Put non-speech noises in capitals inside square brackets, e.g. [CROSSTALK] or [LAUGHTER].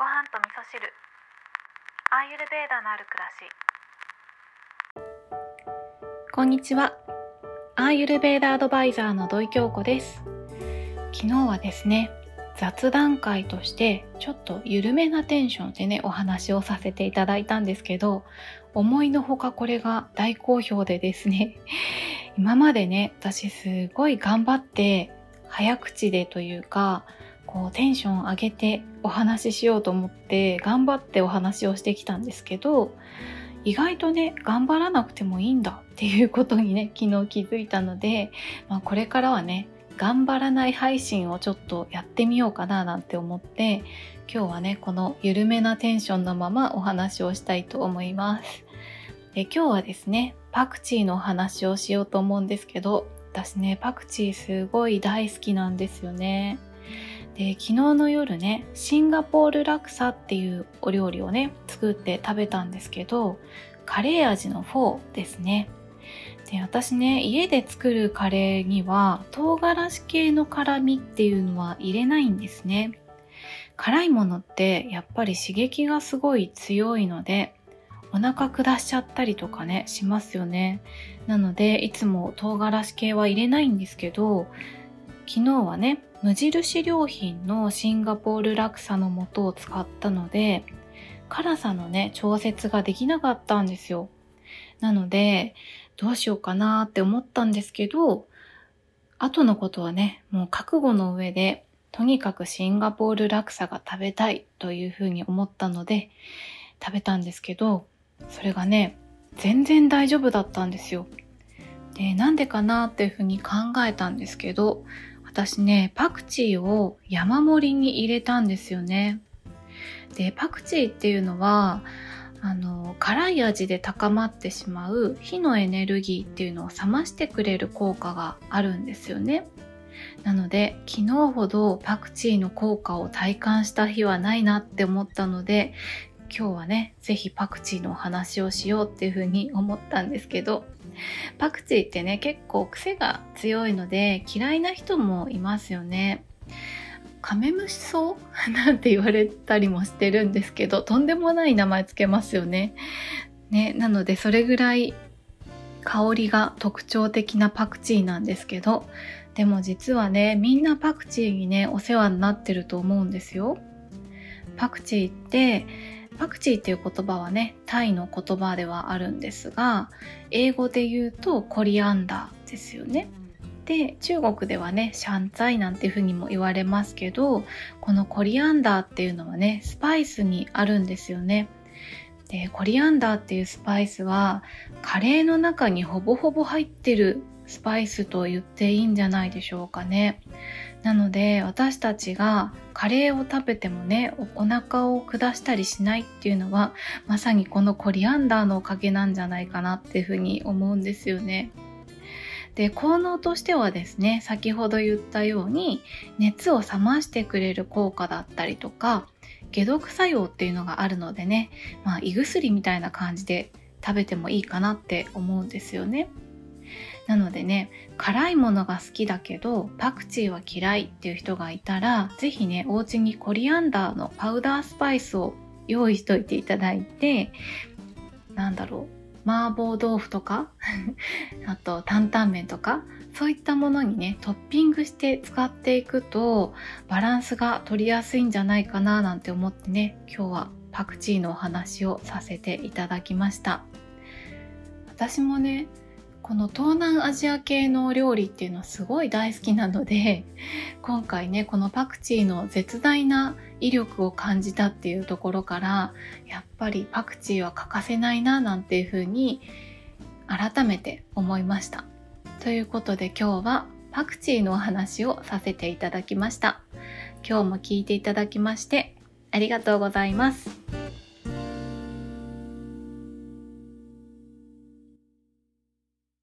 ご飯と味噌汁。アーユルベーダのある暮らし。こんにちは。アーユルベーダアドバイザーの土井京子です。昨日はですね雑談会としてちょっと緩めなテンションでねお話をさせていただいたんですけど思いのほかこれが大好評でですね [LAUGHS] 今までね私すごい頑張って早口でというかこうテンション上げてお話ししようと思って頑張ってお話をしてきたんですけど意外とね頑張らなくてもいいんだっていうことにね昨日気づいたので、まあ、これからはね頑張らない配信をちょっとやってみようかななんて思って今日はねこの緩めなテンションのままお話をしたいと思います。で今日はですねパクチーのお話をしようと思うんですけど私ねパクチーすごい大好きなんですよね。で昨日の夜ねシンガポールラクサっていうお料理をね作って食べたんですけどカレー味のフォーですね。で私ね家で作るカレーには唐辛子系の辛みっていうのは入れないんですね。辛いものってやっぱり刺激がすごい強いのでお腹下しちゃったりとかねしますよね。なのでいつも唐辛子系は入れないんですけど昨日はね無印良品のシンガポールラクサの素を使ったので辛さのね調節ができなかったんですよ。なのでどうしようかなって思ったんですけど後のことはねもう覚悟の上でとにかくシンガポールラクサが食べたいというふうに思ったので食べたんですけどそれがね全然大丈夫だったんですよ。でなんでかなっていうふうに考えたんですけど私ね、パクチーを山盛りに入れたんですよね。で、パクチーっていうのは、あの、辛い味で高まってしまう火のエネルギーっていうのを冷ましてくれる効果があるんですよね。なので、昨日ほどパクチーの効果を体感した日はないなって思ったので、今日はね、ぜひパクチーのお話をしようっていうふうに思ったんですけど、パクチーってね結構癖が強いので嫌いな人もいますよね。カメムシソウ？[LAUGHS] なんて言われたりもしてるんですけどとんでもない名前つけますよね。ねなのでそれぐらい香りが特徴的なパクチーなんですけどでも実はねみんなパクチーにねお世話になってると思うんですよ。パクチーってパクチーっていう言葉はね、タイの言葉ではあるんですが、英語で言うとコリアンダーですよね。で、中国ではね、シャンツァイなんていうふうにも言われますけど、このコリアンダーっていうのはね、スパイスにあるんですよね。で、コリアンダーっていうスパイスは、カレーの中にほぼほぼ入ってるスパイスと言っていいんじゃないでしょうかね。なので私たちがカレーを食べてもねお腹を下したりしないっていうのはまさにこのコリアンダーのおかげなんじゃないかなっていうふうに思うんですよね。で効能としてはですね先ほど言ったように熱を冷ましてくれる効果だったりとか解毒作用っていうのがあるのでね、まあ、胃薬みたいな感じで食べてもいいかなって思うんですよね。なのでね辛いものが好きだけどパクチーは嫌いっていう人がいたら是非ねお家にコリアンダーのパウダースパイスを用意しといていただいてなんだろう麻婆豆腐とか [LAUGHS] あと担々麺とかそういったものにねトッピングして使っていくとバランスが取りやすいんじゃないかななんて思ってね今日はパクチーのお話をさせていただきました。私もねこの東南アジア系の料理っていうのはすごい大好きなので [LAUGHS] 今回ねこのパクチーの絶大な威力を感じたっていうところからやっぱりパクチーは欠かせないななんていうふうに改めて思いました。ということで今日はパクチーのお話をさせていただきました。今日も聞いていただきましてありがとうございます。